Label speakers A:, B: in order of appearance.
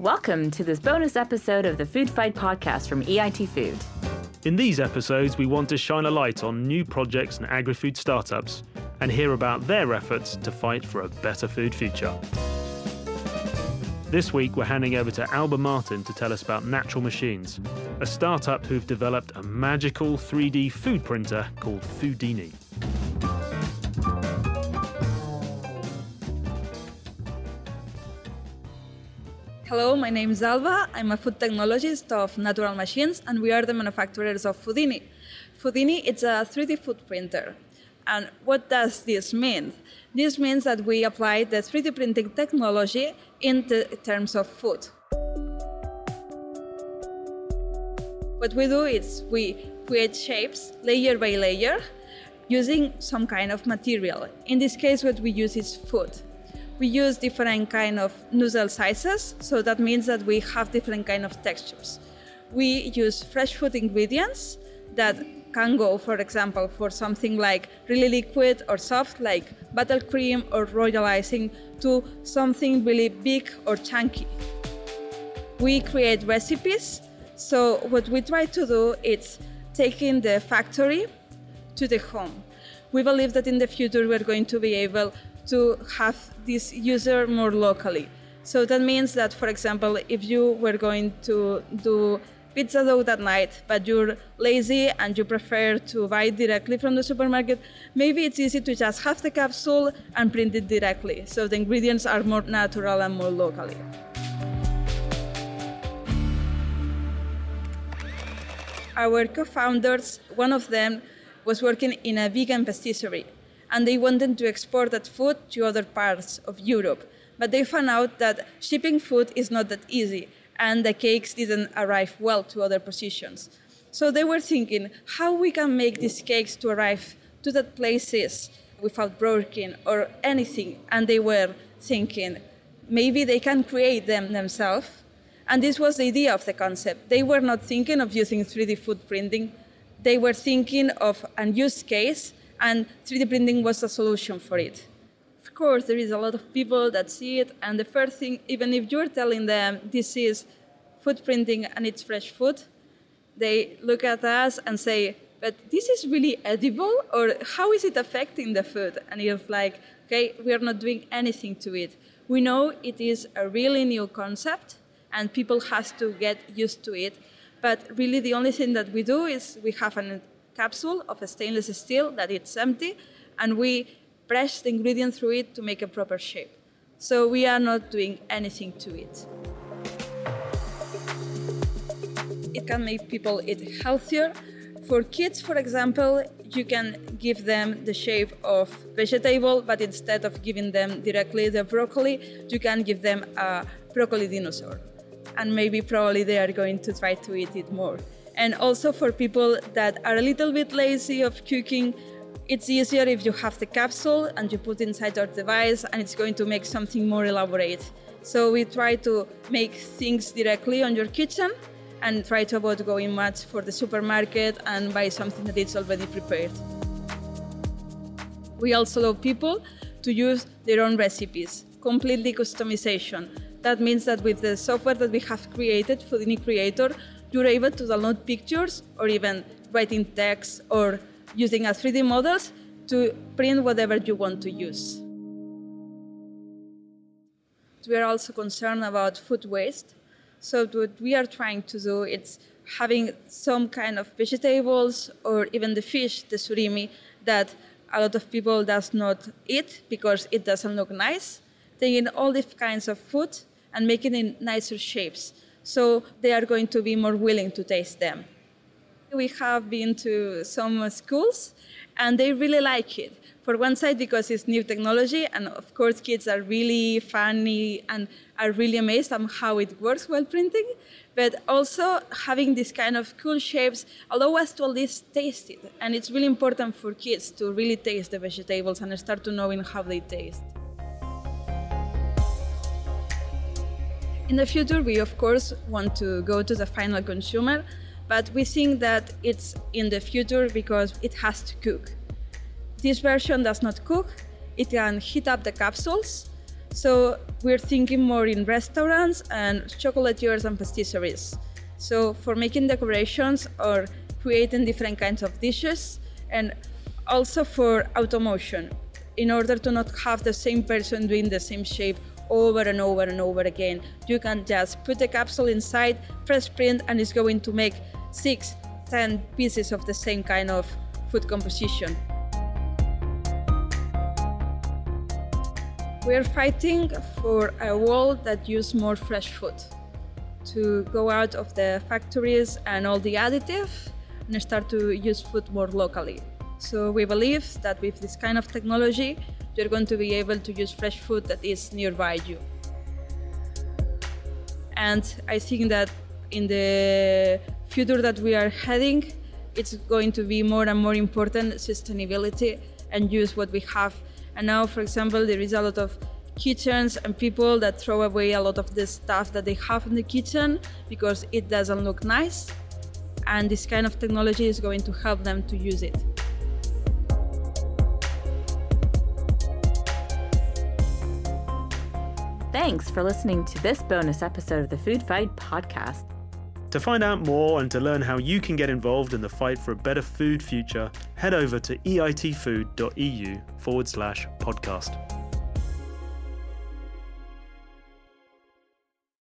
A: Welcome to this bonus episode of the Food Fight podcast from EIT Food.
B: In these episodes, we want to shine a light on new projects and agri food startups and hear about their efforts to fight for a better food future. This week, we're handing over to Alba Martin to tell us about Natural Machines, a startup who've developed a magical 3D food printer called Foodini.
C: Hello, my name is Alba. I'm a food technologist of Natural Machines, and we are the manufacturers of Foodini. Foodini is a 3D food printer. And what does this mean? This means that we apply the 3D printing technology in terms of food. What we do is we create shapes layer by layer using some kind of material. In this case, what we use is food we use different kind of nozzle sizes, so that means that we have different kind of textures. We use fresh food ingredients that can go, for example, for something like really liquid or soft, like buttercream or royal icing, to something really big or chunky. We create recipes. So what we try to do is taking the factory to the home. We believe that in the future we're going to be able to have this user more locally. So that means that, for example, if you were going to do pizza dough that night, but you're lazy and you prefer to buy directly from the supermarket, maybe it's easy to just have the capsule and print it directly. So the ingredients are more natural and more locally. Our co founders, one of them was working in a vegan patisserie and they wanted to export that food to other parts of Europe. But they found out that shipping food is not that easy, and the cakes didn't arrive well to other positions. So they were thinking how we can make these cakes to arrive to that places without broken or anything. And they were thinking maybe they can create them themselves. And this was the idea of the concept. They were not thinking of using 3D food printing. They were thinking of a use case and 3D printing was a solution for it. Of course, there is a lot of people that see it, and the first thing, even if you're telling them this is food printing and it's fresh food, they look at us and say, but this is really edible, or how is it affecting the food? And it's like, okay, we are not doing anything to it. We know it is a really new concept, and people has to get used to it. But really, the only thing that we do is we have an capsule of a stainless steel that it's empty, and we press the ingredient through it to make a proper shape. So we are not doing anything to it. It can make people eat healthier. For kids, for example, you can give them the shape of vegetable, but instead of giving them directly the broccoli, you can give them a broccoli dinosaur. And maybe probably they are going to try to eat it more. And also for people that are a little bit lazy of cooking, it's easier if you have the capsule and you put inside your device and it's going to make something more elaborate. So we try to make things directly on your kitchen and try to avoid going much for the supermarket and buy something that is already prepared. We also allow people to use their own recipes, completely customization. That means that with the software that we have created, Foodini Creator, you're able to download pictures or even writing text or using a 3D models to print whatever you want to use. We are also concerned about food waste. So what we are trying to do is having some kind of vegetables or even the fish, the surimi, that a lot of people does not eat because it doesn't look nice. Taking all these kinds of food and making it in nicer shapes so they are going to be more willing to taste them. We have been to some schools and they really like it. For one side, because it's new technology, and of course, kids are really funny and are really amazed on how it works while printing. But also, having these kind of cool shapes allow us to at least taste it. And it's really important for kids to really taste the vegetables and start to knowing how they taste. In the future, we of course want to go to the final consumer, but we think that it's in the future because it has to cook. This version does not cook, it can heat up the capsules, So we're thinking more in restaurants and chocolatiers and pastisseries. So for making decorations or creating different kinds of dishes and also for automotion in order to not have the same person doing the same shape over and over and over again. You can just put the capsule inside, press print, and it's going to make six, ten pieces of the same kind of food composition. We're fighting for a world that uses more fresh food to go out of the factories and all the additive and start to use food more locally. So we believe that with this kind of technology, you're going to be able to use fresh food that is nearby you. And I think that in the future that we are heading, it's going to be more and more important sustainability and use what we have. And now, for example, there is a lot of kitchens and people that throw away a lot of the stuff that they have in the kitchen because it doesn't look nice. And this kind of technology is going to help them to use it.
A: Thanks for listening to this bonus episode of the Food Fight podcast.
B: To find out more and to learn how you can get involved in the fight for a better food future, head over to eitfood.eu forward slash podcast.